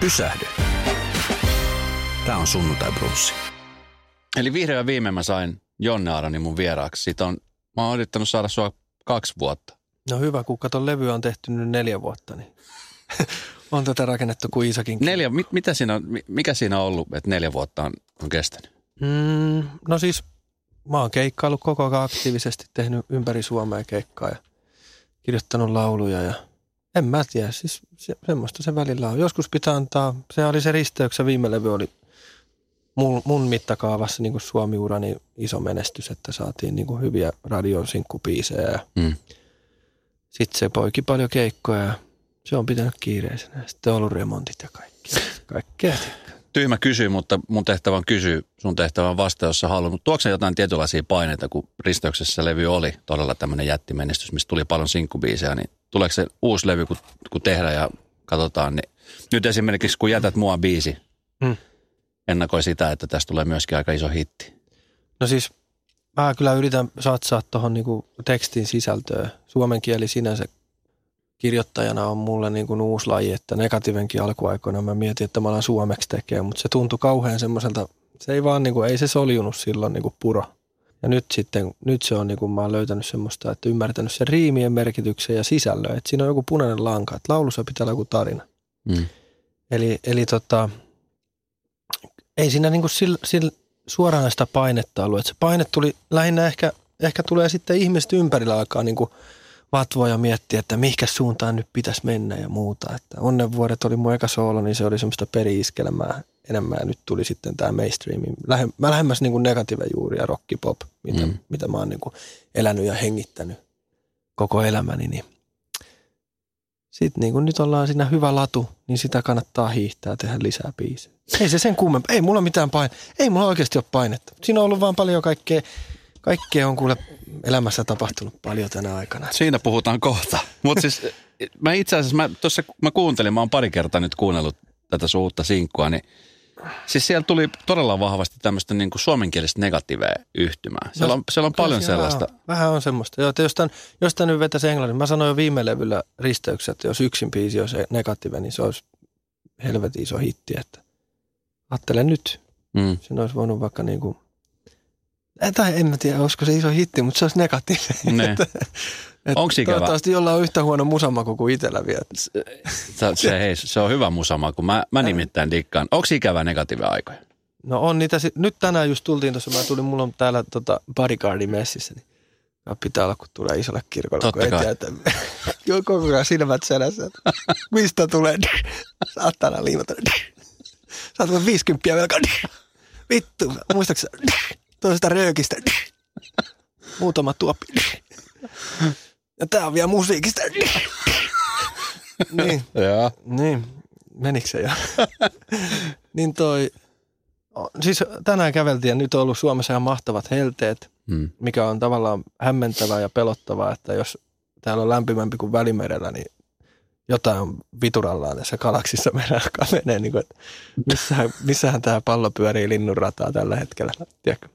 Pysähdy. Tämä on sunnuntai brunssi. Eli vihreä viime mä sain Jonne Arani mun vieraaksi. Siitä on, mä oon yrittänyt saada sua kaksi vuotta. No hyvä, kun katon levyä on tehty nyt neljä vuotta, niin on tätä rakennettu kuin Isakin. Neljä, mit, mitä siinä on, mikä siinä on ollut, että neljä vuotta on, on kestänyt? Mm, no siis mä oon keikkaillut koko ajan aktiivisesti, tehnyt ympäri Suomea keikkaa ja kirjoittanut lauluja ja en mä tiedä, siis se, semmoista se välillä on. Joskus pitää antaa, se oli se risteyksessä viime levy oli mun, mun mittakaavassa niin Suomi-urani iso menestys, että saatiin niin hyviä radion sinkkupiisejä Mm. sitten se poiki paljon keikkoja ja se on pitänyt kiireisenä. Sitten on ollut remontit ja kaikkea. kaikkea. Tyhmä kysyy, mutta mun tehtävä on kysyä, sun tehtävä on vasta, jos sä haluat. Mutta tuokse sä jotain tietynlaisia paineita, kun risteyksessä levy oli todella tämmöinen jättimenestys, mistä tuli paljon sinkkubiisejä, niin tuleeko se uusi levy, kun, kun tehdään ja katsotaan, niin nyt esimerkiksi kun jätät mua biisi, Mm. ennakoi sitä, että tästä tulee myöskin aika iso hitti. No siis mä kyllä yritän satsaa tuohon niinku tekstin sisältöön. Suomen kieli sinänsä kirjoittajana on mulle niinku uusi laji, että negatiivenkin alkuaikoina mä mietin, että mä alan suomeksi tekemään, mutta se tuntui kauhean semmoiselta, se ei vaan niinku, ei se soljunut silloin niinku puro. Ja nyt sitten, nyt se on niinku, mä oon löytänyt semmoista, että ymmärtänyt sen riimien merkityksen ja sisällön, että siinä on joku punainen lanka, että laulussa pitää olla joku tarina. Mm. Eli, eli tota, ei siinä niinku sil, sil, suoranaista painetta ollut. Et se paine tuli lähinnä ehkä, ehkä tulee sitten ihmiset ympärillä alkaa niinku vatvoa ja miettiä, että mihinkä suuntaan nyt pitäisi mennä ja muuta. Että onnenvuodet oli mun eka soolo, niin se oli semmoista peri-iskelmää enemmän nyt tuli sitten tämä mainstream. Mä lähemmäs niinku negative juuri ja rockipop, mitä, Mm. mitä mä oon niinku elänyt ja hengittänyt koko elämäni. Niin. Sitten niin kun nyt ollaan siinä hyvä latu, niin sitä kannattaa hiihtää ja tehdä lisää biisejä. Ei se sen kummempaa. Ei mulla mitään paine. Ei mulla oikeasti ole painetta. Siinä on ollut vaan paljon kaikkea. Kaikkea on kuule elämässä tapahtunut paljon tänä aikana. Siinä puhutaan kohta. Mutta siis mä itse asiassa, mä, tossa, mä kuuntelin, mä oon pari kertaa nyt kuunnellut tätä sun uutta sinkkua, niin siis siellä tuli todella vahvasti tämmöistä niin kuin suomenkielistä negatiivea yhtymää. Siellä on, siellä on Kyllä paljon siellä sellaista. On. Vähän on semmoista. Joo, että jos tämän, jos tämän nyt vetäisi englannin, mä sanoin jo viime levyllä risteyksessä, että jos yksin biisi olisi negatiivinen, niin se olisi helvetin iso hitti. Että ajattele nyt, Mm. sen olisi voinut vaikka niin kuin, tai en mä tiedä, olisiko se iso hitti, mutta se olisi negatiivinen. Ne. Että- ikävä? Toivottavasti jollain on yhtä huono musamaku kuin itsellä vielä. Se, se, hei, se on hyvä musama, kun mä, mä nimittäin dikkaan. Onko ikävä negatiivia aikoja? No on niitä, nyt tänään just tultiin tuossa, mä tulin, mulla on täällä tota bodyguardin messissä, niin mä pitää olla, kun tulee isolle kirkolle, Totta kun ei kai. tiedä, että koko ajan silmät selässä. Mistä tulee? Saatana liimata. Saat vain 50 velkaa. Vittu, muistaaksä? Toisesta röökistä. Muutama tuoppi. Ja tää on vielä musiikista. Niin. Joo. Niin, menikö se jo? niin toi, siis tänään käveltiin ja nyt on ollut Suomessa ihan mahtavat helteet, Mm. mikä on tavallaan hämmentävää ja pelottavaa, että jos täällä on lämpimämpi kuin välimerellä, niin jotain on viturallaan tässä galaksissa meidän menee, niin kuin, että missähän, missähän tämä pallo pyörii linnunrataa tällä hetkellä, tiedätkö?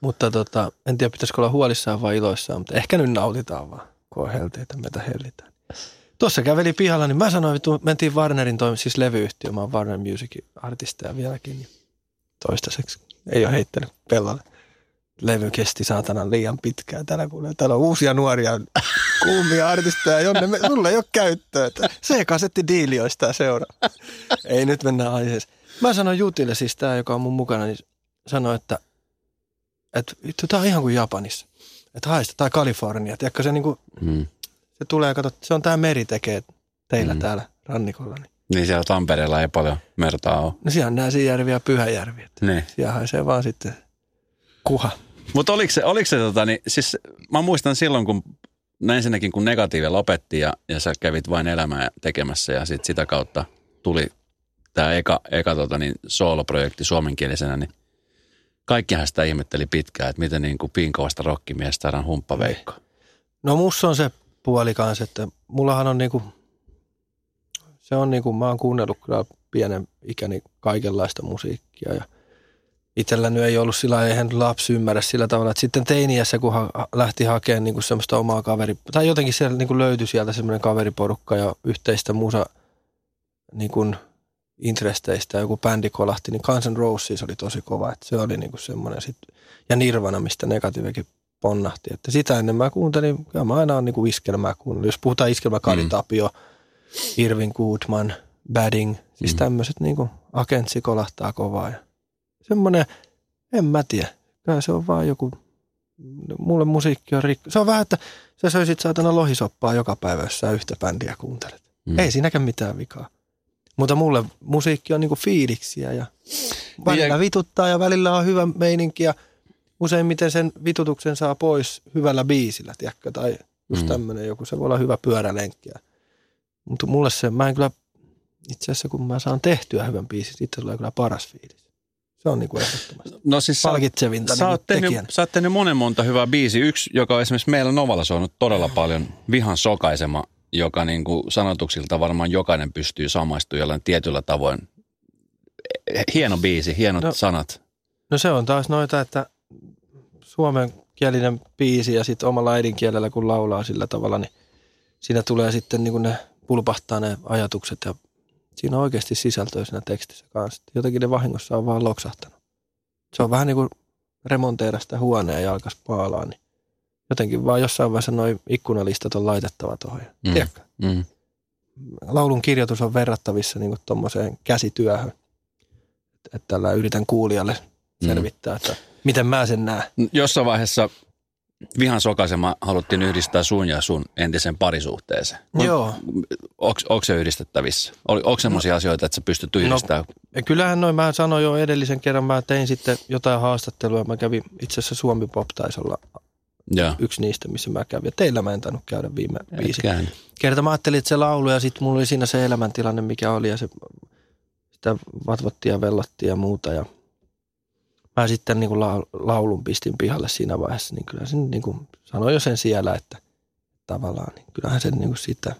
Mutta tota, en tiedä, pitäisikö olla huolissaan vai iloissaan, mutta ehkä nyt nautitaan vaan, kun on helteitä, meitä hellitään. Tuossa käveli pihalla, niin mä sanoin, että mentiin Warnerin toimi, siis levyyhtiö, mä oon Warner Musicin artisteja vieläkin. Niin toistaiseksi ei ole heittänyt pellalle. Levy kesti saatana liian pitkään. Täällä, kuulee, täällä on uusia nuoria kuumia artisteja, jonne me, sulla ei ole käyttöä. Se kasetti diili olisi tää seuraava. Ei nyt mennä aiheeseen. Mä sanoin Jutille, siis tää, joka on mun mukana, niin sanoi, että, että vittu, tää on ihan kuin Japanissa. Että haista, tai Kalifornia. Tiedätkö, se, niinku, Mm. se tulee, kato, se on tää meri tekee teillä Mm. täällä rannikolla. Niin. Niin siellä Tampereella ei paljon mertaa ole. No siellä on Näsijärvi ja Pyhäjärvi. Niin. siellä haisee vaan sitten kuha. Mutta oliko se, oliko se tota, niin, siis mä muistan silloin, kun no ensinnäkin kun negatiivi lopetti ja, ja sä kävit vain elämää tekemässä ja sit sitä kautta tuli tämä eka, eka tota, niin sooloprojekti suomenkielisenä, niin kaikkihan sitä ihmetteli pitkään, että miten niin kuin pinkovasta rokkimiestä saadaan humppaveikko. No musta on se puoli kanssa, että mullahan on niinku, se on niinku, mä oon kuunnellut kyllä pienen ikäni kaikenlaista musiikkia ja itselläni ei ollut sillä eihän lapsi ymmärrä sillä tavalla, että sitten teiniässä kun ha, lähti hakemaan niinku semmoista omaa kaveri, tai jotenkin siellä niinku löytyi sieltä semmoinen kaveriporukka ja yhteistä musa niinku intresteistä joku bändi kolahti, niin Guns N' Roses oli tosi kova, että se oli niinku semmoinen sit, ja Nirvana, mistä negatiivikin ponnahti. Että sitä ennen mä kuuntelin, ja mä aina on niinku iskelmää kuunnellut. Jos puhutaan iskelmää, Kari mm. Tapio, Irvin Goodman, Badding, siis mm. tämmöiset niinku agentsi kolahtaa kovaa. Ja semmoinen, en mä tiedä, kyllä se on vaan joku, mulle musiikki on rikko. Se on vähän, että sä söisit saatana lohisoppaa joka päivä, jos sä yhtä bändiä kuuntelet. Mm. Ei siinäkään mitään vikaa. Mutta mulle musiikki on niinku fiiliksiä ja välillä ja... vituttaa ja välillä on hyvä meininki ja useimmiten sen vitutuksen saa pois hyvällä biisillä, tiedätkö, tai just mm. tämmöinen joku, se voi olla hyvä pyörälenkki. Mutta mulle se, mä en kyllä, itse asiassa kun mä saan tehtyä hyvän biisin, sitten tulee kyllä paras fiilis. Se on niinku ehdottomasti no siis palkitsevinta sä, niin tehnyt, tekijänä. sä oot tehnyt monen monta hyvää biisi. Yksi, joka on esimerkiksi meillä Novalla soinut todella paljon, Vihan sokaisema, joka niin kuin sanotuksilta varmaan jokainen pystyy samaistumaan jollain tietyllä tavoin. Hieno biisi, hienot no, sanat. No se on taas noita, että suomenkielinen biisi ja sitten omalla äidinkielellä kun laulaa sillä tavalla, niin siinä tulee sitten niin kuin ne pulpahtaa ne ajatukset ja siinä on oikeasti sisältöä siinä tekstissä kanssa. Jotenkin ne vahingossa on vaan loksahtanut. Se on vähän niin kuin remonteera sitä huoneen ja alkaisi paalaa, niin jotenkin vaan jossain vaiheessa noin ikkunalistat on laitettava tuohon. Mm. Tiedätkö? Mm. Laulun kirjoitus on verrattavissa niin tuommoiseen käsityöhön. Että tällä yritän kuulijalle mm. selvittää, mm. että miten mä sen näen. Jossain vaiheessa vihan sokaisema haluttiin yhdistää sun ja sun entisen parisuhteeseen. Joo. Onko se yhdistettävissä? Onko sellaisia no, asioita, että sä pystyt yhdistämään? No, kyllähän noin, mä sanoin jo edellisen kerran, mä tein sitten jotain haastattelua. Mä kävin itse asiassa Suomi Pop taisi olla ja. yksi niistä, missä mä kävin. Ja teillä mä en tainnut käydä viime viisi kerta. Mä ajattelin, että se laulu ja sitten mulla oli siinä se elämäntilanne, mikä oli ja se, sitä vatvottiin ja vellottiin ja muuta. Ja mä sitten niin kuin laulun pistin pihalle siinä vaiheessa, niin kyllä sen niin kuin sanoin jo sen siellä, että tavallaan, niin kyllähän sen niin kuin siitä,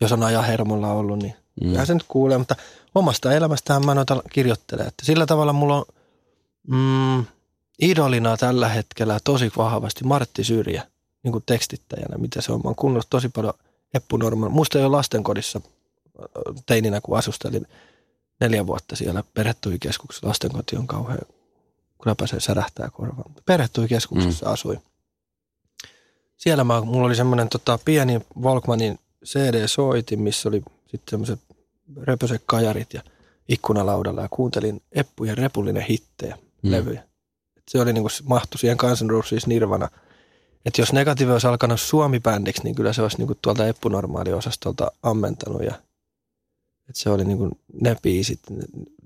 jos on ajan hermolla ollut, niin mm. kyllähän se nyt kuulee, mutta omasta elämästähän mä noita kirjoittelen, että sillä tavalla mulla on mm, idolina tällä hetkellä tosi vahvasti Martti Syrjä niin kuin tekstittäjänä, mitä se on. Mä oon kuunnellut tosi paljon Eppu Norman. Musta jo lastenkodissa teininä, kun asustelin neljä vuotta siellä perhetuikeskuksessa. Lastenkoti on kauhean, kun pääsee särähtää korvaan. Perhetuikeskuksessa mm. asuin. Siellä mä, mulla oli semmoinen tota, pieni Volkmanin CD-soitin, missä oli sitten semmoiset röpöset kajarit ja ikkunalaudalla ja kuuntelin Eppu ja Repullinen hittejä, mm. levyjä se oli niin kuin, mahtui siihen Guns N' Roses Nirvana. Että jos negatiivi olisi alkanut Suomi-bändiksi, niin kyllä se olisi niin kuin tuolta Eppu-normaali-osastolta ammentanut. Ja, että se oli niin kuin ne biisit.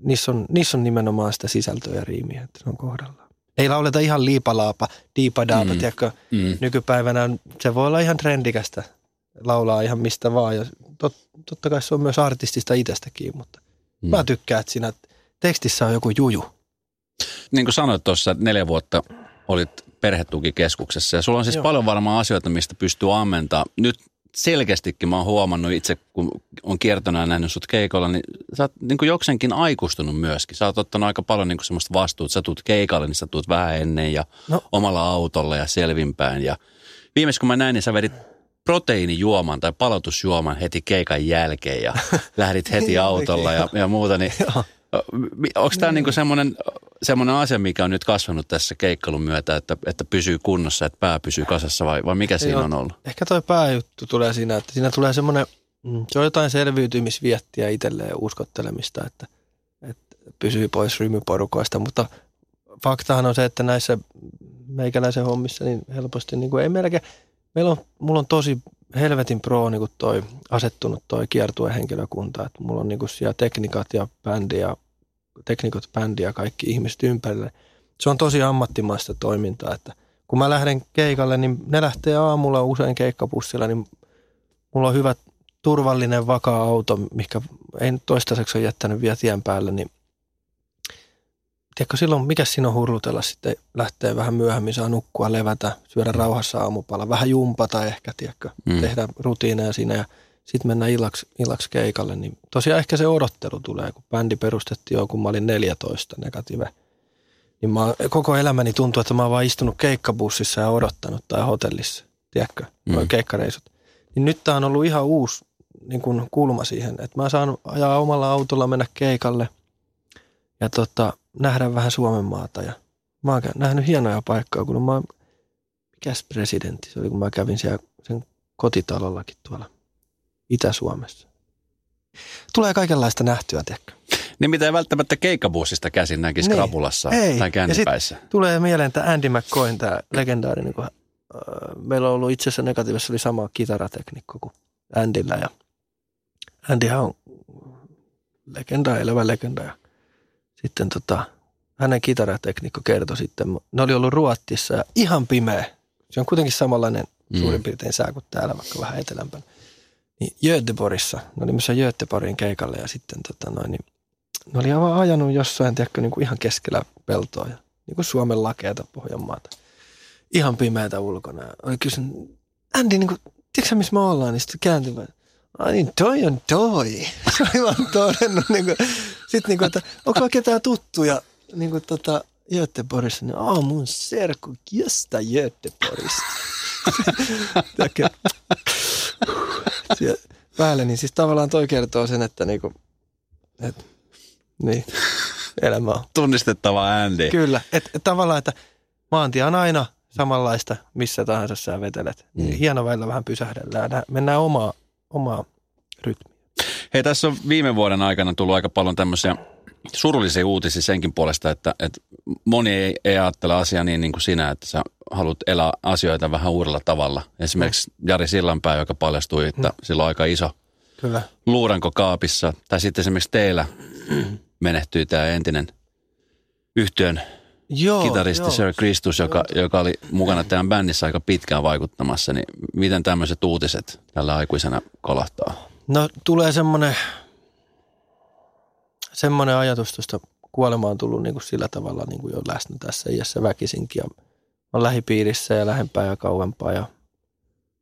Niissä on, niissä on nimenomaan sitä sisältöä ja riimiä, että se on kohdallaan. Ei lauleta ihan liipalaapa, diipadaapa, mm. tiedätkö? Mm. Nykypäivänä se voi olla ihan trendikästä laulaa ihan mistä vaan. Ja tot, totta kai se on myös artistista itsestäkin, mutta mm. mä tykkään, että siinä tekstissä on joku juju niin kuin sanoit tuossa, neljä vuotta olit perhetukikeskuksessa ja sulla on siis Joo. paljon varmaan asioita, mistä pystyy ammentaa. Nyt selkeästikin mä oon huomannut itse, kun on kiertonut ja nähnyt sut keikolla, niin sä oot niin kuin joksenkin aikustunut myöskin. Sä oot ottanut aika paljon niin semmoista vastuuta. Sä tuut keikalle, niin sä tuut vähän ennen ja no. omalla autolla ja selvinpäin. Ja viimeis kun mä näin, niin sä vedit proteiinijuoman tai palotusjuoman heti keikan jälkeen ja lähdit heti niin autolla ja, ja muuta. Niin Onko tämä niinku semmoinen, semmoinen asia, mikä on nyt kasvanut tässä keikkailun myötä, että, että pysyy kunnossa, että pää pysyy kasassa vai, vai mikä siinä on ollut? Ehkä toi pääjuttu tulee siinä, että siinä tulee semmoinen, mm, se on jotain selviytymisviettiä itselleen uskottelemista, että, että pysyy pois rymyporukoista, mutta faktahan on se, että näissä meikäläisen hommissa niin helposti niin kuin ei melkein, meillä on, mulla on tosi helvetin pro niin kuin toi asettunut toi kiertue henkilökunta, että mulla on niin kuin siellä teknikat ja bändi ja teknikot, bändi ja kaikki ihmiset ympärille. Se on tosi ammattimaista toimintaa, että kun mä lähden keikalle, niin ne lähtee aamulla usein keikkapussilla, niin mulla on hyvät turvallinen, vakaa auto, mikä ei toistaiseksi ole jättänyt vielä tien päälle, niin tiedätkö silloin, mikä siinä on hurlutella sitten, lähtee vähän myöhemmin, saa nukkua, levätä, syödä rauhassa aamupala, vähän jumpata ehkä, tiedätkö, mm. tehdä rutiineja siinä ja sitten mennään illaksi, illaksi keikalle. Niin tosiaan ehkä se odottelu tulee, kun bändi perustettiin jo, kun mä olin 14 negative. Niin mä, koko elämäni tuntuu, että mä oon vaan istunut keikkabussissa ja odottanut tai hotellissa, tiedätkö, mm. keikkareisut. Niin nyt tää on ollut ihan uusi niin kuin kulma siihen, että mä saan ajaa omalla autolla mennä keikalle ja tota, nähdä vähän Suomen maata. Ja mä oon nähnyt hienoja paikkoja, kun mä oon, mikäs presidentti se oli, kun mä kävin siellä sen kotitalollakin tuolla Itä-Suomessa. Tulee kaikenlaista nähtyä, tiedätkö? Niin mitä ei välttämättä keikkabussista käsin näkisi niin. krapulassa ei. tai kännipäissä. tulee mieleen tämä Andy McCoyn, tämä legendaarinen, kun äh, meillä on ollut itse asiassa negatiivisessa oli sama kitarateknikko kuin Andyllä ja Andyhän on legenda, elävä legenda ja sitten tota, hänen kitarateknikko kertoi sitten, ne oli ollut Ruottissa ja ihan pimeä. Se on kuitenkin samanlainen mm. suurin piirtein sää kuin täällä, vaikka vähän etelämpänä. Niin Göteborgissa, ne oli myös Göteborgin keikalle ja sitten tota noin, niin ne oli aivan ajanut jossain, tiedätkö, niin kuin ihan keskellä peltoa ja niin kuin Suomen lakeata Pohjanmaata. Ihan pimeätä ulkona. Oli kysynyt, Andy, niin kuin, tiedätkö missä me ollaan? Niin sitten kääntyi, ai niin, toi on toi. Se oli vaan todennut, niin kuin, sitten niin kuin, että onko ketään tuttuja niin kuin tota, Göteborgissa? Niin, Aa, mun serkku, josta Göteborgista. päälle, niin siis tavallaan toi kertoo sen, että niinku, et, niin, elämä on. Tunnistettava Andy. Kyllä, että et tavallaan, että maantie on aina samanlaista, missä tahansa sä vetelet. Mm. Hieno välillä vähän pysähdellään mennään omaa, omaa rytmiä. Hei, tässä on viime vuoden aikana tullut aika paljon tämmöisiä surullisia uutisia senkin puolesta, että, että moni ei, ei ajattele asiaa niin, niin kuin sinä, että sä haluat elää asioita vähän uudella tavalla. Esimerkiksi mm. Jari Sillanpää, joka paljastui, että mm. sillä on aika iso Kyllä. luuranko kaapissa. Tai sitten esimerkiksi teillä menehtyi tämä entinen yhtiön joo, kitaristi joo. Sir Christus, joka, joka oli mukana tämän bändissä aika pitkään vaikuttamassa. Niin miten tämmöiset uutiset tällä aikuisena kolahtaa? No tulee semmoinen semmoinen ajatus tuosta kuolema on tullut niin kuin sillä tavalla niin kuin jo läsnä tässä iässä väkisinkin. Ja on lähipiirissä ja lähempää ja kauempaa ja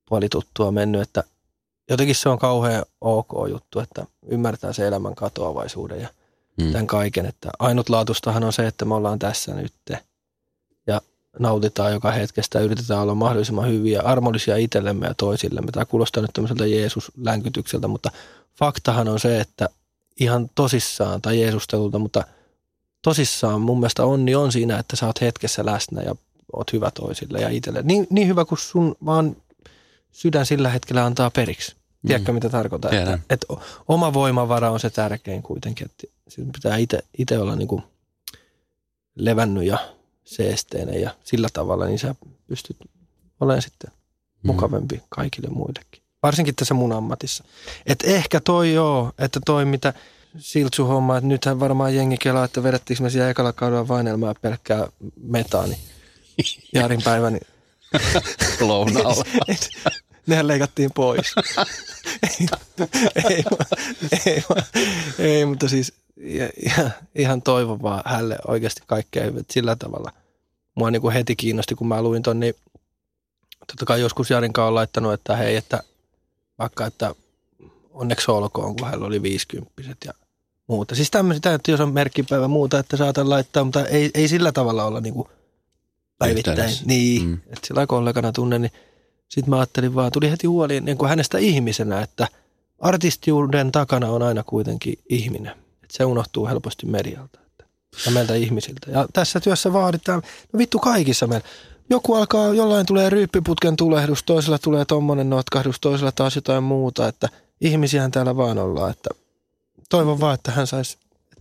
puoli tuttua mennyt, että jotenkin se on kauhean ok juttu, että ymmärtää se elämän katoavaisuuden ja mm. tämän kaiken. Että ainutlaatustahan on se, että me ollaan tässä nyt ja nautitaan joka hetkestä, yritetään olla mahdollisimman hyviä, armollisia itsellemme ja toisillemme. Tämä kuulostaa nyt tämmöiseltä Jeesus-länkytykseltä, mutta faktahan on se, että ihan tosissaan tai Jeesustelulta, mutta tosissaan mun mielestä onni on siinä, että sä oot hetkessä läsnä ja oot hyvä toisille ja itselle. Niin, niin hyvä kuin sun vaan sydän sillä hetkellä antaa periksi. Tiedätkö, mm. mitä tarkoitan? Että, että oma voimavara on se tärkein kuitenkin, että pitää itse olla niin kuin levännyt ja seesteinen ja sillä tavalla, niin sä pystyt olemaan sitten mm. mukavempi kaikille muillekin. Varsinkin tässä mun ammatissa. Et ehkä toi joo, että toi mitä Siltsu homma, että nythän varmaan jengi kelaa, että vedettiinkö me siellä ekalla kaudella vainelmaa pelkkää metaani. Jarin päiväni. Lounalla. Nehän leikattiin pois. ei, ei, ei, ei, mutta siis ihan, ihan toivon vaan hälle oikeasti kaikkea hyvät sillä tavalla. Mua niin kuin heti kiinnosti, kun mä luin ton, niin totta kai joskus Jarin kanssa on laittanut, että hei, että vaikka, että onneksi olkoon, kun hän oli viisikymppiset ja muuta. Siis tämmöisiä, että jos on merkkipäivä muuta, että saatan laittaa, mutta ei, ei sillä tavalla olla niin kuin päivittäin. Yhteydessä. Niin, mm. että sillä kollegana tunnen, niin sitten mä ajattelin vaan, tuli heti huoli niin kuin hänestä ihmisenä, että artistiuden takana on aina kuitenkin ihminen. Että se unohtuu helposti medialta että, ja meiltä ihmisiltä. Ja tässä työssä vaaditaan, no vittu kaikissa meillä, joku alkaa, jollain tulee ryyppiputken tulehdus, toisella tulee tommonen notkahdus, toisella taas jotain muuta, että ihmisiähän täällä vaan ollaan, että toivon vaan, että hän saisi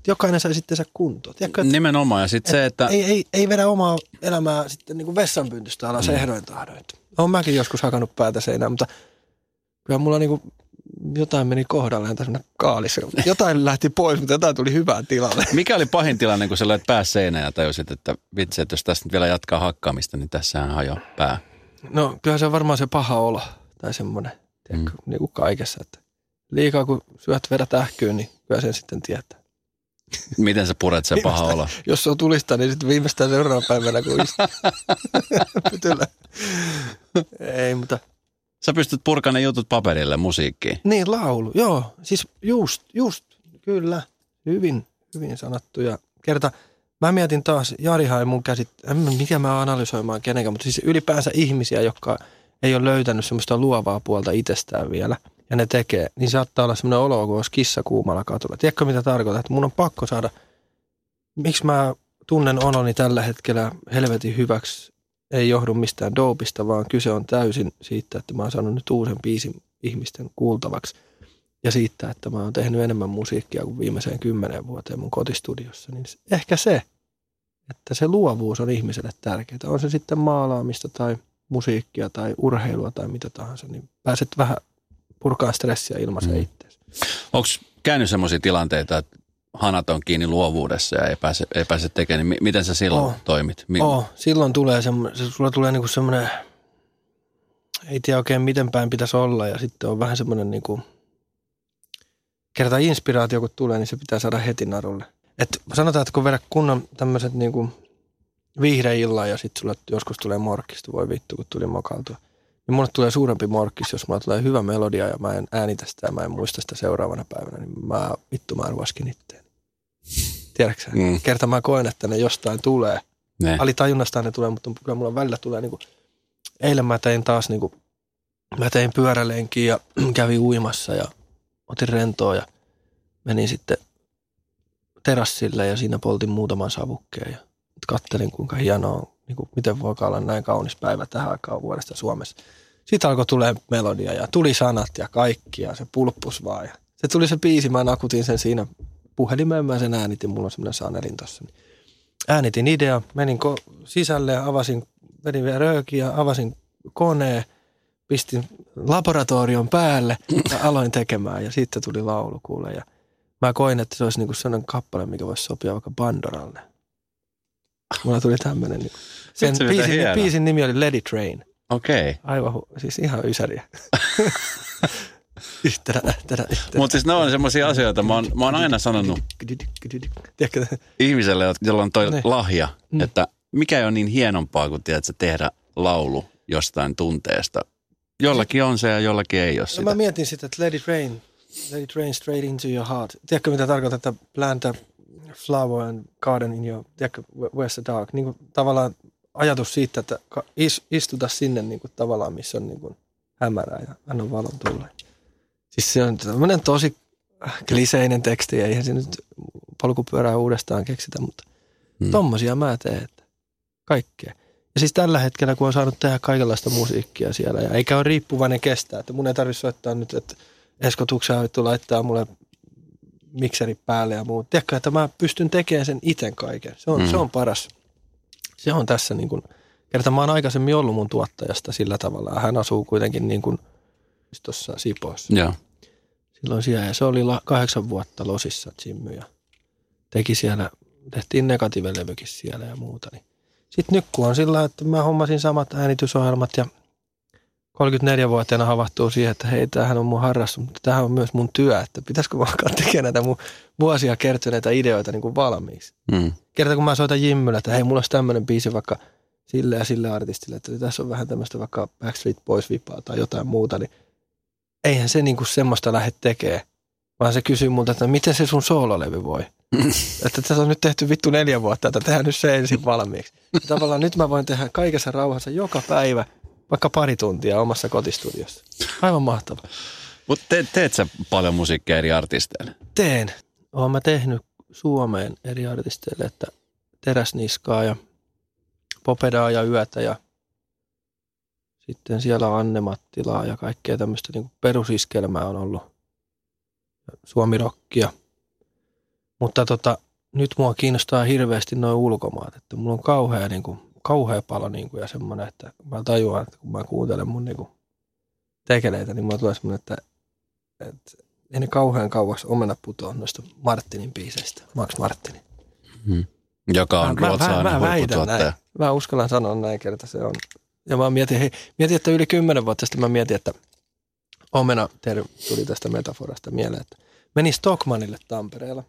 jokainen sai sitten kuntoon. Tiedätkö, että, Nimenomaan. Ja sitten se, että... Ei, ei, ei vedä omaa elämää sitten niin kuin vessanpyntystä alas mm. ehdoin tahdoin. Olen mäkin joskus hakannut päätä seinään, mutta kyllä mulla niin kuin jotain meni kohdalleen tässä kaalissa. Jotain lähti pois, mutta jotain tuli hyvään tilalle. Mikä oli pahin tilanne, kun sä löit pää seinään ja tajusit, että vitsi, että jos tästä nyt vielä jatkaa hakkaamista, niin tässähän hajo pää. No kyllä se on varmaan se paha olo tai semmoinen, tiedätkö, mm. niin kuin kaikessa. Että liikaa kun syöt vedät ähkyyn, niin kyllä sen sitten tietää. Miten sä puret sen paha olo? Jos se on tulista, niin sitten viimeistään seuraavana päivänä, kun. Pytyllä. Ei, mutta Sä pystyt purkamaan ne jutut paperille musiikkiin. niin laulu, joo. Siis just, just, kyllä. Hyvin, hyvin sanottu. Ja kerta, mä mietin taas, Jarihan ei mun käsit, en mikä mä analysoimaan kenenkään, mutta siis ylipäänsä ihmisiä, jotka ei ole löytänyt semmoista luovaa puolta itsestään vielä, ja ne tekee, niin saattaa olla semmoinen olo, kun olisi kissa kuumalla katulla. Tiedätkö mitä tarkoitan? Että mun on pakko saada, miksi mä tunnen oloni tällä hetkellä helvetin hyväksi, ei johdu mistään doopista, vaan kyse on täysin siitä, että mä oon saanut nyt uusen biisin ihmisten kuultavaksi. Ja siitä, että mä oon tehnyt enemmän musiikkia kuin viimeiseen kymmenen vuoteen mun kotistudiossa. Niin ehkä se, että se luovuus on ihmiselle tärkeää. On se sitten maalaamista tai musiikkia tai urheilua tai mitä tahansa, niin pääset vähän purkaa stressiä ilmaisen mm. itseäsi. Onko käynyt sellaisia tilanteita, että hanat on kiinni luovuudessa ja ei pääse, ei pääse tekemään, niin mi- miten sä silloin Oh. toimit? Mi- Oh, silloin tulee semmoinen, se, sulla tulee niinku semmoinen, ei tiedä oikein miten päin pitäisi olla ja sitten on vähän semmoinen niinku, kerta inspiraatio kun tulee, niin se pitää saada heti narulle. Et sanotaan, että kun vedät kunnon tämmöiset niinku viihdeillan ja sitten sulle joskus tulee morkkista, voi vittu kun tuli mokaltua. Niin mulle tulee suurempi morkkis, jos mulle tulee hyvä melodia ja mä en äänitä sitä ja mä en muista sitä seuraavana päivänä, niin mä vittu mä ruoskin itteeni. Tiedätkö? Mm. Kerta mä koen, että ne jostain tulee ne. alitajunnastaan ne tulee, mutta kyllä mulla välillä tulee niinku, eilen mä tein taas niinku, mä tein pyörälenkiä ja kävin uimassa ja otin rentoa ja menin sitten terassille ja siinä poltin muutaman savukkeen ja kattelin kuinka hienoa on, niinku, miten voi olla näin kaunis päivä tähän aikaan vuodesta Suomessa. Sitten alkoi tulee melodia ja tuli sanat ja kaikki ja se pulppus vaan ja se tuli se biisi, mä nakutin sen siinä puhelimeen, mä sen äänitin, mulla on semmoinen sanelin tossa. Niin äänitin idea, menin ko- sisälle ja avasin, vedin vielä röökiä, avasin koneen, pistin laboratorion päälle ja aloin tekemään ja sitten tuli laulu kuule. Ja mä koin, että se olisi niinku sellainen kappale, mikä voisi sopia vaikka Bandoralle. Mulla tuli tämmöinen. Niinku. Sen mitä biisin, biisin nimi oli Lady Train. Okei. Okay. Aivan, siis ihan ysäriä. Yhtenä, yhtenä, yhtenä. Mutta siis ne on semmoisia asioita, mä oon, mä oon aina sanonut Tiedätkö, ihmiselle, jolla on toi Niin. lahja, Mm. että mikä ei ole niin hienompaa kuin tiedät, sä, tehdä laulu jostain tunteesta. Jollakin on se ja jollakin ei ole No sitä. mä mietin sitä, että let it rain, let it rain straight into your heart. Tiedätkö mitä tarkoittaa, että plant a flower and garden in your, tiedätkö, where- where's the dark? Niin kuin tavallaan ajatus siitä, että istuta sinne niin kuin tavallaan, missä on niin kuin hämärää ja anna valon tulla. Siis se on tämmöinen tosi kliseinen teksti, eihän se nyt polkupyörää uudestaan keksitä, mutta Mm. mm. tommosia mä teen, että kaikkea. Ja siis tällä hetkellä, kun on saanut tehdä kaikenlaista musiikkia siellä, ja eikä ole riippuvainen kestää, että mun ei tarvitse soittaa nyt, että Esko Tuksa vittu laittaa mulle mikseri päälle ja muut. Tiedätkö, että mä pystyn tekemään sen iten kaiken. Se on, Mm. mm. se on paras. Se on tässä niin kuin, kerta mä oon aikaisemmin ollut mun tuottajasta sillä tavalla. Hän asuu kuitenkin niin kuin tuossa Sipoossa Joo. Silloin siellä. Ja se oli la- kahdeksan vuotta losissa Jimmy ja teki siellä, tehtiin negatiivelevykin siellä ja muuta. Niin. Sitten nyt kun on sillä, että mä hommasin samat äänitysohjelmat ja 34-vuotiaana havahtuu siihen, että hei, tämähän on mun harrastus, mutta tämähän on myös mun työ, että pitäisikö mä alkaa tekemään näitä mun vuosia kertyneitä ideoita niin kuin valmiiksi. Mm. Kerta kun mä soitan Jimmylle, että hei, mulla olisi tämmöinen biisi vaikka sille ja sille artistille, että tässä on vähän tämmöistä vaikka Backstreet Boys vipaa tai jotain muuta, niin eihän se niinku semmoista lähde tekemään. Vaan se kysyy multa, että miten se sun soololevy voi? että tässä on nyt tehty vittu neljä vuotta, että tehdään nyt se ensin valmiiksi. Ja tavallaan nyt mä voin tehdä kaikessa rauhassa joka päivä, vaikka pari tuntia omassa kotistudiossa. Aivan mahtava. Mutta te, teet sä paljon musiikkia eri artisteille? teen. Olen mä tehnyt Suomeen eri artisteille, että Teräsniskaa ja Popedaa ja Yötä ja sitten siellä on Anne Mattilaa ja kaikkea tämmöistä niin perusiskelmää on ollut. Suomirokkia. Mutta tota, nyt mua kiinnostaa hirveästi noin ulkomaat, että mulla on kauhea, niin kuin, kauhea palo niin kuin, ja semmoinen, että mä tajuan, että kun mä kuuntelen mun niin kuin, tekeleitä, niin mulla tulee semmoinen, että, että ei ne kauhean kauas omena putoa noista Martinin biiseistä, Max Martinin. Mm. Joka on mä, mä, ruotsalainen mä väitän huipputuottaja. näin. Mä uskallan sanoa näin kerta se on. Ja mä mietin, hei, mietin, että yli kymmenen vuotta sitten mä mietin, että Omena ter- tuli tästä metaforasta mieleen, että meni Stockmanille Tampereella.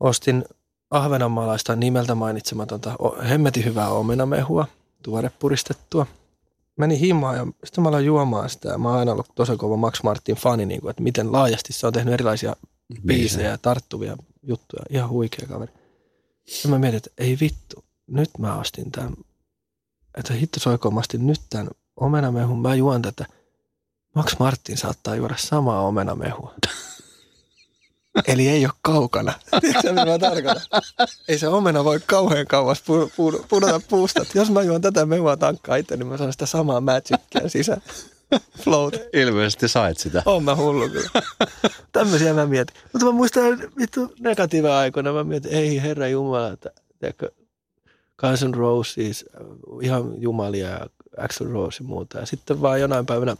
Ostin ahvenanmaalaista nimeltä mainitsematonta hemmetin hyvää omenamehua, tuorepuristettua. Meni himaan ja sitten mä aloin juomaan sitä. ja Mä oon aina ollut tosi kova Max Martin fani, niin kuin, että miten laajasti se on tehnyt erilaisia biisejä ja tarttuvia juttuja. Ihan huikea kaveri. Ja mä mietin, että ei vittu, nyt mä ostin tämän, että hitto ostin nyt tämän omenamehun. Mä juon tätä. Max Martin saattaa juoda samaa omenamehua. Eli ei ole kaukana. Tiedätkö mitä mä tarkoitan? Ei se omena voi kauhean kauas pu- pu- pudota puusta. Jos mä juon tätä mehua tankkaa itse, niin mä saan sitä samaa magicia sisään. Float. Ilmeisesti sait sitä. Oon mä hullu kyllä. Tämmöisiä mä mietin. Mutta mä muistan vittu negatiivia aikoina. Mä mietin, ei herra Jumala, että tiedätkö, Guns N' Roses, äh, ihan jumalia ja Axl Rose ja muuta. Ja sitten vaan jonain päivänä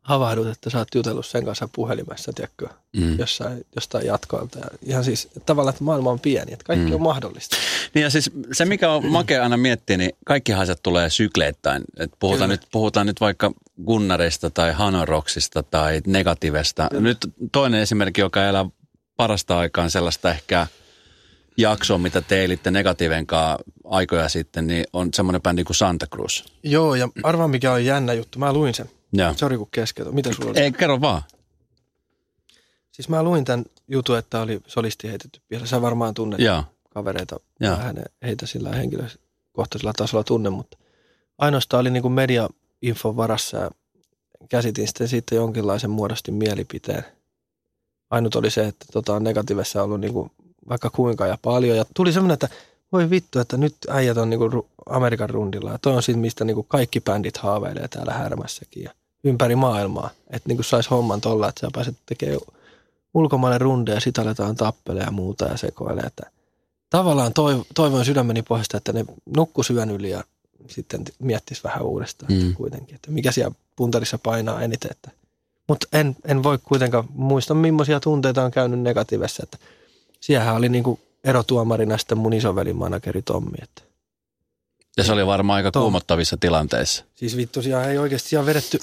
havahdut, että sä oot jutellut sen kanssa puhelimessa, tiedätkö, Mm. jossain, jostain jatkoilta. Ja ihan siis tavallaan, että maailma on pieni, että kaikki Mm. on mahdollista. Niin ja siis se, mikä on makea aina miettiä, niin kaikki asiat tulee sykleittäin. Et puhutaan, Kyllä. nyt, puhutaan nyt vaikka Gunnarista tai Hanoroksista tai Negativesta. Nyt toinen esimerkki, joka elää parasta aikaan sellaista ehkä jaksoa, mitä teilitte Negativen kanssa aikoja sitten, niin on semmoinen bändi kuin Santa Cruz. Joo, ja arvaa mikä on jännä juttu. Mä luin sen. Joo. Sori kun keskeytän. Mitä sulla oli? Ei, kerro vaan. Siis mä luin tämän jutun, että oli solisti heitetty vielä. Sä varmaan tunnet Joo. kavereita Joo. vähän heitä sillä henkilökohtaisella tasolla tunne, mutta ainoastaan oli niin kuin media-infon varassa ja käsitin sitten siitä jonkinlaisen muodostin mielipiteen. Ainut oli se, että tota, negatiivissa on ollut niin kuin vaikka kuinka ja paljon. Ja tuli semmoinen, että voi vittu, että nyt äijät on niin kuin Amerikan rundilla. Ja toi on siitä, mistä niin kuin kaikki bändit haaveilee täällä härmässäkin ja ympäri maailmaa. Että niin kuin saisi homman tolla, että sä pääset tekemään ulkomaille rundeja ja sit aletaan tappelemaan ja muuta ja sekoilee. Että tavallaan toiv- toivon sydämeni pohjasta, että ne nukkus yön yli ja sitten t- miettis vähän uudestaan Mm. kuitenkin, että mikä siellä puntarissa painaa eniten. Että. Mutta en, en voi kuitenkaan muista, millaisia tunteita on käynyt negatiivissa. Että siellähän oli niinku erotuomarina sitten mun isovelin manageri Tommi. Että. Ja se oli varmaan aika Tom. kuumottavissa tilanteissa. Siis vittu, siellä ei oikeasti siellä vedetty,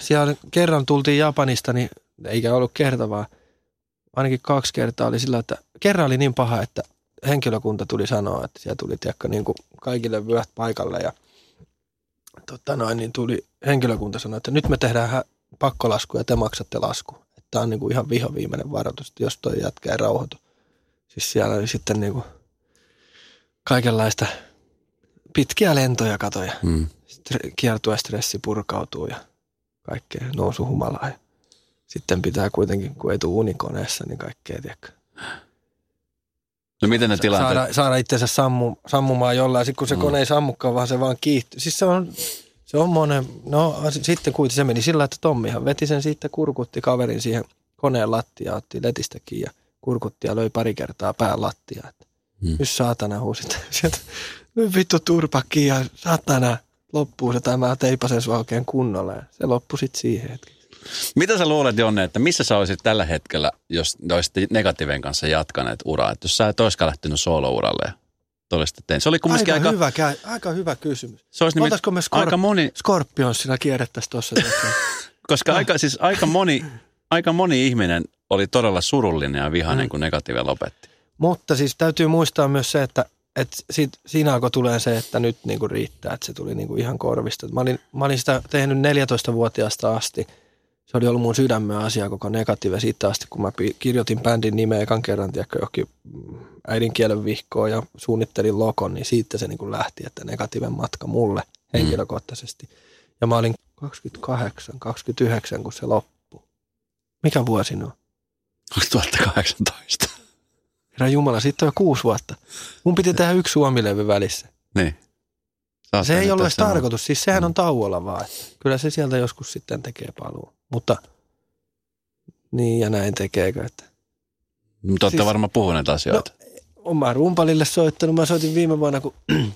siellä kerran tultiin Japanista, niin eikä ollut kerta vaan, ainakin kaksi kertaa oli sillä, että kerran oli niin paha, että henkilökunta tuli sanoa, että siellä tuli tiedätkö, niin kuin kaikille vyöt paikalle ja tota noin, niin tuli henkilökunta sanoi, että nyt me tehdään pakkolasku ja te maksatte lasku. Tämä on niin kuin ihan vihoviimeinen varoitus, että jos toi jätkä ei rauhoitu. Siis siellä oli sitten niin kuin kaikenlaista pitkiä lentoja katoja Mm. stre- kiertue stressi purkautuu ja kaikkea nousu humalaa. Ja sitten pitää kuitenkin, kun ei tule unikoneessa, niin kaikkea, tiedätkö. No miten ne tilanteet? Saada, saada itsensä sammu, sammumaan jollain. Sitten kun se mm. kone ei sammukaan, vaan se vaan kiihtyy. Siis se on, se on monen, no sitten kuitenkin se meni sillä, että Tommihan veti sen siitä, kurkutti kaverin siihen koneen lattiaan, otti letistäkin ja kurkutti ja löi pari kertaa pään lattiaan. Että Mm. Nyt saatana huusit sieltä, nyt vittu turpakki ja saatana loppuu se tämä teipasen sua oikein kunnolla. Ja se loppui sitten siihen hetkeksi. Mitä sä luulet, Jonne, että missä sä olisit tällä hetkellä, jos te olisitte negatiiven kanssa jatkaneet uraa? Että jos sä et olisikaan lähtenyt solo-uralle ja te olisitte tehneet. Se oli kumminkin Aika, aika, hyvä, aika hyvä kysymys. se olisi nimet, Oltaisiko me Scorp- aika moni, Scorpionsilla kierrettäisiin tuossa. koska aika, siis aika moni, aika moni ihminen oli todella surullinen ja vihainen, Mm. kun negatiive lopetti. Mutta siis täytyy muistaa myös se, että, että siitä, siinä alkoi tulee se, että nyt niin kuin riittää, että se tuli niin kuin ihan korvista. Mä olin, mä olin sitä tehnyt 14-vuotiaasta asti. Se oli ollut mun sydämen asia koko negatiive siitä asti, kun mä kirjoitin bändin nimeä ekan kerran, tiedätkö, johonkin mm, äidinkielen vihkoon ja suunnittelin lokon, niin siitä se niin kuin lähti, että negatiiven matka mulle henkilökohtaisesti. Ja mä olin 28, 29, kun se loppui. Mikä vuosi on? 2018. Herra Jumala, siitä on jo kuusi vuotta. Mun piti tehdä yksi suomilevy välissä. niin. Oot Se ei ollut edes tarkoitus, siis sehän on tauolla vaan. Kyllä se sieltä joskus sitten tekee paluu. Mutta niin ja näin tekeekö, että Mutta olette siis- varmaan puhuneet asioita. on mä rumpalille soittanut. Mä soitin viime vuonna, kun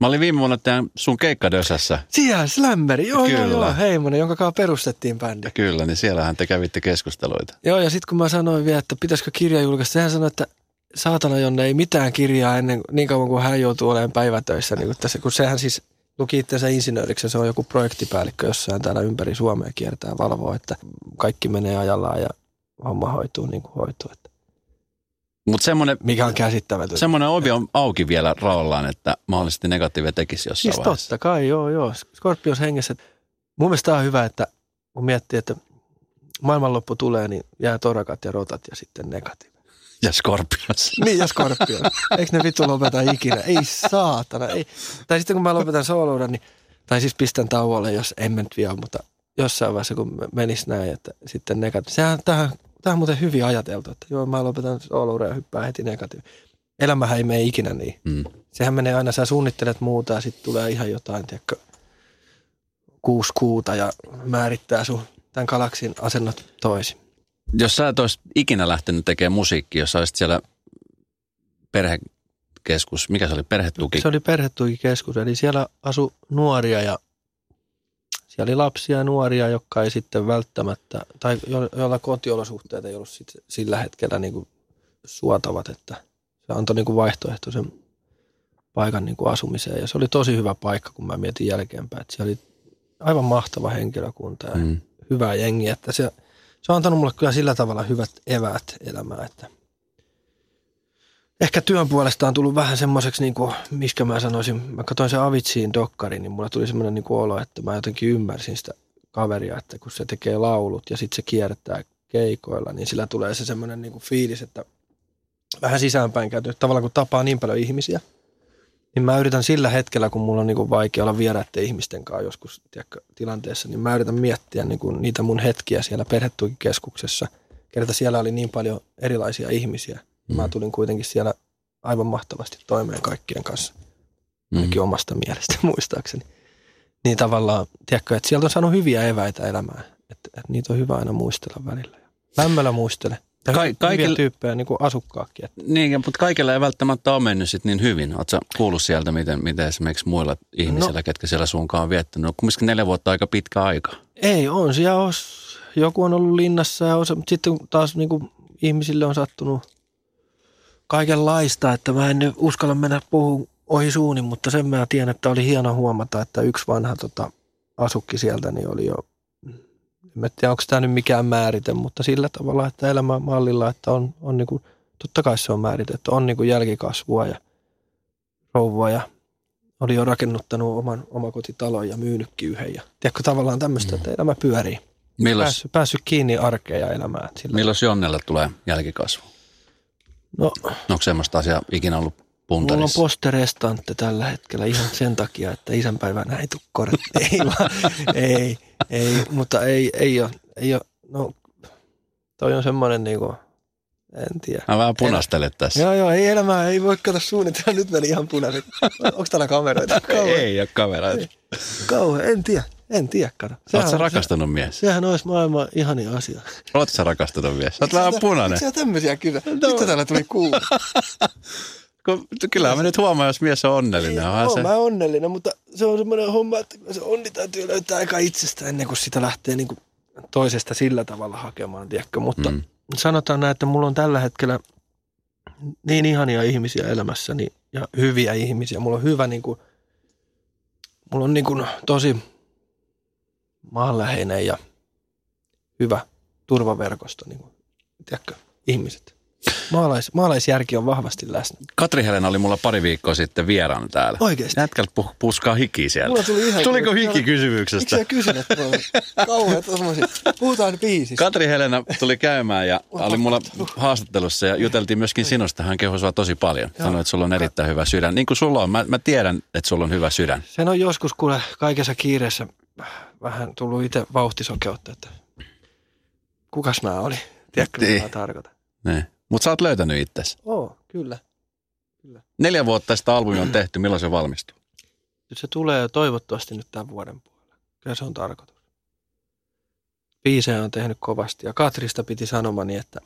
Mä olin viime vuonna tämän sun keikkadösässä. siellä Slammeri, joo, joo, Kyllä. joo, Heimonen, jonka kanssa perustettiin bändi. Ja kyllä, niin siellähän te kävitte keskusteluita. Joo, ja sitten kun mä sanoin vielä, että pitäisikö kirja julkaista, sehän sanoi, että saatana Jonne ei mitään kirjaa ennen niin kauan kuin hän joutuu olemaan päivätöissä. Niin kuin tässä, kun sehän siis luki itseänsä insinööriksi ja se on joku projektipäällikkö jossain täällä ympäri Suomea kiertää ja valvoo, että kaikki menee ajallaan ja homma hoituu niin kuin hoituu. Että Mutta semmoinen, mikä on käsittämätöntä. semmoinen ovi on auki vielä raollaan, että mahdollisesti negatiivia tekisi jossain Siis vaiheessa. totta kai, joo, joo. Scorpions hengessä. Mun mielestä tämä on hyvä, että kun miettii, että maailmanloppu tulee, niin jää torakat ja rotat ja sitten negatiivinen. Ja Scorpions. Niin, ja Scorpion. Eikö ne vittu lopeta ikinä? Ei saatana. Ei. Tai sitten kun mä lopetan soloudan, niin, tai siis pistän tauolle, jos en mä nyt vielä, mutta jossain vaiheessa kun menisi näin, että sitten negatiivinen. Sehän tähän, tähän on muuten hyvin ajateltu, että joo, mä lopetan soloudan ja hyppään heti negatiivinen. Elämähän ei mene ikinä niin. Mm. Sehän menee aina, sä suunnittelet muuta ja sitten tulee ihan jotain, tiedätkö, kuusi kuuta ja määrittää sun tämän galaksin asennot toisin. Jos sä et olisi ikinä lähtenyt tekemään musiikkia, jos sä olisit siellä perhekeskus, mikä se oli, perhetuki? Se oli perhetukikeskus, eli siellä asu nuoria ja siellä oli lapsia ja nuoria, jotka ei sitten välttämättä, tai jo- joilla kotiolosuhteet ei ollut sit sillä hetkellä niin kuin suotavat, että se antoi niin kuin vaihtoehtoisen paikan niin kuin asumiseen. Ja se oli tosi hyvä paikka, kun mä mietin jälkeenpäin, että siellä oli aivan mahtava henkilökunta ja Mm. hyvä jengi, että se, se on antanut mulle kyllä sillä tavalla hyvät eväät elämään, että ehkä työn puolesta on tullut vähän semmoiseksi, niin kuin, miskä mä sanoisin, mä katsoin se Avitsiin dokkari, niin mulla tuli semmoinen niin olo, että mä jotenkin ymmärsin sitä kaveria, että kun se tekee laulut ja sitten se kiertää keikoilla, niin sillä tulee se semmoinen niin kuin fiilis, että vähän sisäänpäin käyty, että tavallaan kun tapaa niin paljon ihmisiä, niin mä yritän sillä hetkellä, kun mulla on niin kuin vaikea olla vieraiden ihmisten kanssa joskus tiedätkö, tilanteessa, niin mä yritän miettiä niin kuin niitä mun hetkiä siellä perhetukikeskuksessa. Kerta siellä oli niin paljon erilaisia ihmisiä. Mm. Mä tulin kuitenkin siellä aivan mahtavasti toimeen kaikkien kanssa, Mm. ainakin omasta mielestä muistaakseni. Niin tavallaan, tiedätkö, että sieltä on saanut hyviä eväitä elämään, että, että niitä on hyvä aina muistella välillä. Lämmöllä muistele. Ka- hyviä kaikilla- tyyppejä niin kuin asukkaakin. Niin, mutta kaikilla ei välttämättä ole mennyt sit niin hyvin. Oletko kuullut sieltä, miten, miten esimerkiksi muilla ihmisillä, no. ketkä siellä suunkaan on viettänyt? No, kumminkin neljä vuotta aika pitkä aika. Ei, on siellä os, joku on ollut linnassa ja osa, mutta sitten taas niin kuin ihmisille on sattunut kaikenlaista, että mä en nyt uskalla mennä puhua ohi suuni, mutta sen mä tiedän, että oli hieno huomata, että yksi vanha tota, asukki sieltä niin oli jo, en tiedä onko tämä nyt mikään määrite, mutta sillä tavalla, että elämänmallilla, että on, on niin kuin, totta kai se on määritetty, on niin kuin jälkikasvua ja rouvaa ja oli jo rakennuttanut oman omakotitalon ja myynytkin yhden. Ja, tiedätkö, tavallaan tämmöistä, että elämä pyörii. Milloin, Päässyt, päässyt kiinni arkeen ja elämään. Sillä. milloin Jonnelle tulee jälkikasvu? No, Onko semmoista asiaa ikinä ollut mulla on puntarissa? posterestante tällä hetkellä ihan sen takia, että isänpäivänä ei tule kortti. ei, vaan, ei, ei, mutta ei, ei ole, ei ole, no toi on semmoinen niinku, en tiedä. Mä vähän punastelen tässä. Joo, joo, ei elämää, ei voi kato suunnitella, nyt meni ihan punaiset. Onko täällä kameroita? Kauhean, Ei ole kameraa. kauhean, en tiedä, en tiedä, kato. Oletko sä se, mies? sehän olisi maailman ihania asia. Oletko sä rakastunut mies? Oot vähän punainen. Miksi sä tämmöisiä kyllä? No. Mitä täällä tuli kuulla? Kun- Kyllä mä nyt huomaan, jos mies on onnellinen. Onhan Oon se. mä onnellinen, mutta se on semmoinen homma, että kyllä se onni täytyy löytää aika itsestä ennen kuin sitä lähtee niin kuin toisesta sillä tavalla hakemaan, tiedätkö? Mutta Mm. mm. sanotaan näin, että mulla on tällä hetkellä niin ihania ihmisiä elämässäni ja hyviä ihmisiä. Mulla on hyvä niin kuin, mulla on niin kuin tosi maanläheinen ja hyvä turvaverkosto, niin kuin, tiedätkö, ihmiset. Maalais, maalaisjärki on vahvasti läsnä. Katri Helena oli mulla pari viikkoa sitten vieraana täällä. Oikeesti? Jätkältä pu- puskaa hiki sieltä. Mulla tuli ihan- Tuliko hiki Miksi kysymyksestä? sä kysynyt? Kauheat. Puhutaan biisistä. Katri Helena tuli käymään ja oli mulla haastattelussa ja juteltiin myöskin sinusta. Hän kehui sua tosi paljon. Sanoi, että sulla on erittäin hyvä sydän. Niin kuin sulla on. Mä, mä tiedän, että sulla on hyvä sydän. Sen on joskus kuule kaikessa kiireessä vähän tullut itse vauhtisokeutta, että kukas mä olin? Tiedätkö, mitä Niin. mä tarkoitan? Niin. Mutta sä oot löytänyt itsesi. Oo, kyllä. Neljä vuotta sitä albumi on tehty. Milloin se valmistuu? Nyt se tulee toivottavasti nyt tämän vuoden puolella. Kyllä se on tarkoitus. Biisejä on tehnyt kovasti ja Katrista piti sanomani, että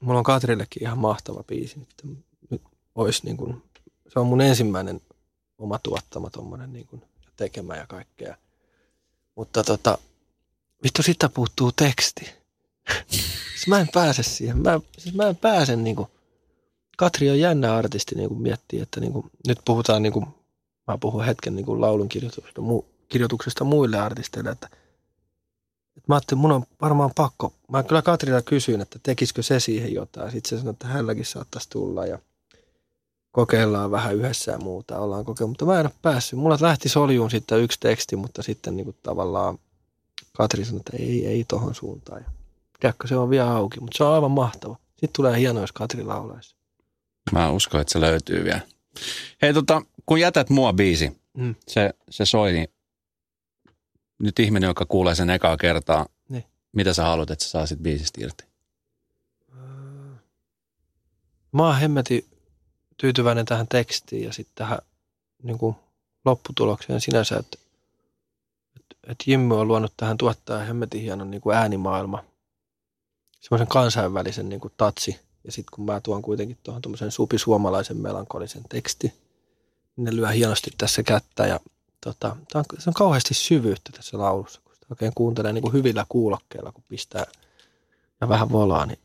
mulla on Katrillekin ihan mahtava biisi. Nyt, nyt olisi niin kuin, se on mun ensimmäinen oma tuottama tommonen niin kuin tekemä ja kaikkea. Mutta tota, vittu sitä puuttuu teksti. siis mä en pääse siihen. Mä, siis mä en pääse niin kuin, Katri on jännä artisti niin kuin miettii, että niin kuin, nyt puhutaan niin kuin mä puhun hetken niin kuin laulun kirjoituksesta, mu, kirjoituksesta muille artisteille, että, että mä ajattelin, mun on varmaan pakko. Mä kyllä Katrina kysyin, että tekisikö se siihen jotain. Sitten se sanoi, että hänelläkin saattaisi tulla ja kokeillaan vähän yhdessä ja muuta. Ollaan kokeillut, mutta mä en ole päässyt. Mulla lähti soljuun sitten yksi teksti, mutta sitten niin kuin tavallaan Katri sanoi, että ei, ei tohon suuntaan. Tiedätkö, se on vielä auki, mutta se on aivan mahtava. Sitten tulee hienoa, jos Katri laulaisi. Mä uskon, että se löytyy vielä. Hei tota, kun jätät mua biisi, Mm. se, se soi, niin nyt ihminen, joka kuulee sen ekaa kertaa, Niin. mitä sä haluat, että sä saa sit biisistä irti? Mä oon hemmetin tyytyväinen tähän tekstiin ja sitten tähän niin kuin lopputulokseen sinänsä, että, että, että Jimmy on luonut tähän tuottaa hemmetin hienon niin kuin äänimaailma, semmoisen kansainvälisen niin kuin tatsi. Ja sitten kun mä tuon kuitenkin tuohon tuommoisen supisuomalaisen melankolisen teksti, niin ne lyö hienosti tässä kättä ja tota, on, se on kauheasti syvyyttä tässä laulussa, kun sitä oikein kuuntelee niin kuin hyvillä kuulokkeilla, kun pistää ja vähän volaa, niin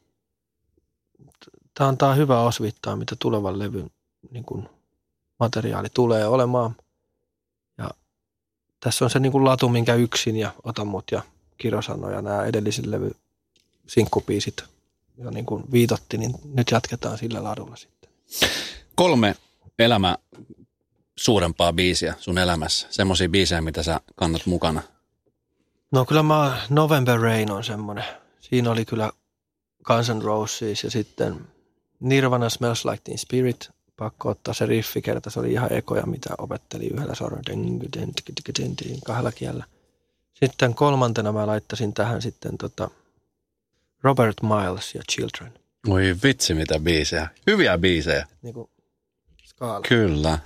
tämä antaa hyvää osviittaa, mitä tulevan levyn niin kuin, materiaali tulee olemaan. Ja tässä on se niin kuin latu, minkä yksin ja Ota mut ja Kirosano ja nämä edellisen levy sinkkupiisit jo niin kuin viitotti, niin nyt jatketaan sillä ladulla sitten. Kolme elämä suurempaa biisiä sun elämässä. Semmoisia biisejä, mitä sä kannat mukana. No kyllä mä, November Rain on semmoinen. Siinä oli kyllä Guns N' Roses ja sitten Nirvana Smells Like Teen Spirit. Pakko ottaa se riffi kerta. Se oli ihan ekoja, mitä opetteli yhdellä sormella. Ding, Kahdella kielellä. Sitten kolmantena mä laittasin tähän sitten tota Robert Miles ja Children. Voi vitsi, mitä biisejä. Hyviä biisejä. Niin kuin skaala. Kyllä.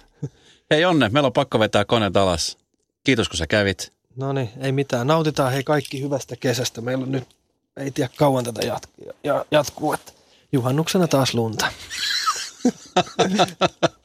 Hei Jonne, meillä on pakko vetää koneet alas. Kiitos kun sä kävit. No niin, ei mitään. Nautitaan hei kaikki hyvästä kesästä. Meillä on nyt, ei tiedä kauan tätä jat- ja- jatkuu, että juhannuksena taas lunta.